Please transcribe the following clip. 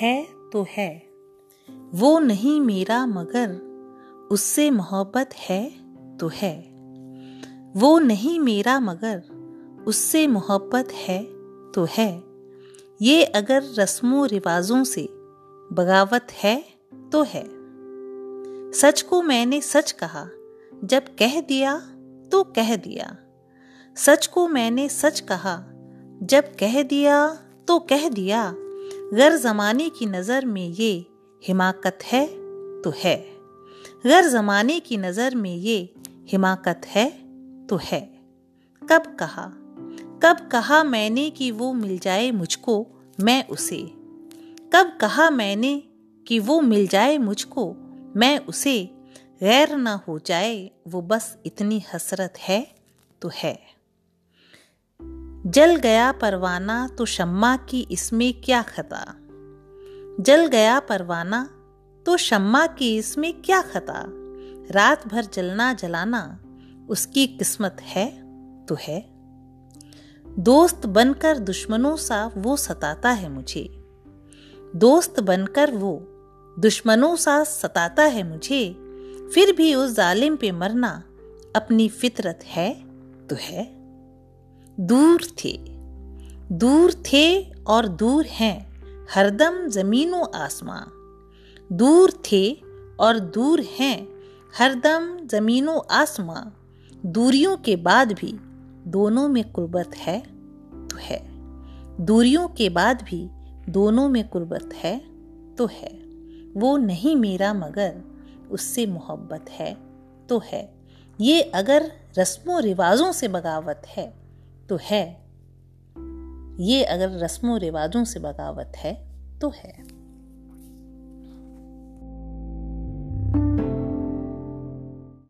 है तो है। वो नहीं मेरा मगर, उससे मोहब्बत है तो है। वो नहीं मेरा मगर, उससे मोहब्बत है तो है। ये अगर रस्मों रिवाजों से बगावत है तो है। सच को मैंने सच कहा, जब कह दिया तो कह दिया। सच को मैंने सच कहा, जब कह दिया तो कह दिया। गर जमाने की नज़र में ये हिमाकत है तो है। गर जमाने की नज़र में ये हिमाकत है तो है। कब कहा? कब कहा मैंने कि वो मिल जाए मुझको, मैं उसे? कब कहा मैंने कि वो मिल जाए मुझको, मैं उसे? गैर ना हो जाए, वो बस इतनी हसरत है तो है। जल गया परवाना तो शम्मा की इसमें क्या खता? जल गया परवाना तो शम्मा की इसमें क्या खता? रात भर जलना जलाना उसकी किस्मत है तो है। दोस्त बनकर दुश्मनों सा वो सताता है मुझे। दोस्त बनकर वो दुश्मनों सा सताता है मुझे। फिर भी उस जालिम पे मरना अपनी फितरत है तो है। दूर थे। दूर थे और दूर हैं हरदम जमीनों आसमां। दूर थे और दूर हैं हरदम जमीनों आसमां। दूरियों के बाद भी दोनों में कुर्बत है तो है। दूरियों के बाद भी दोनों में कुर्बत है तो है। वो नहीं मेरा मगर उससे मोहब्बत है तो है। ये अगर रस्मों रिवाजों से बगावत है तो है। ये अगर रस्मों रिवाजों से बगावत है तो है।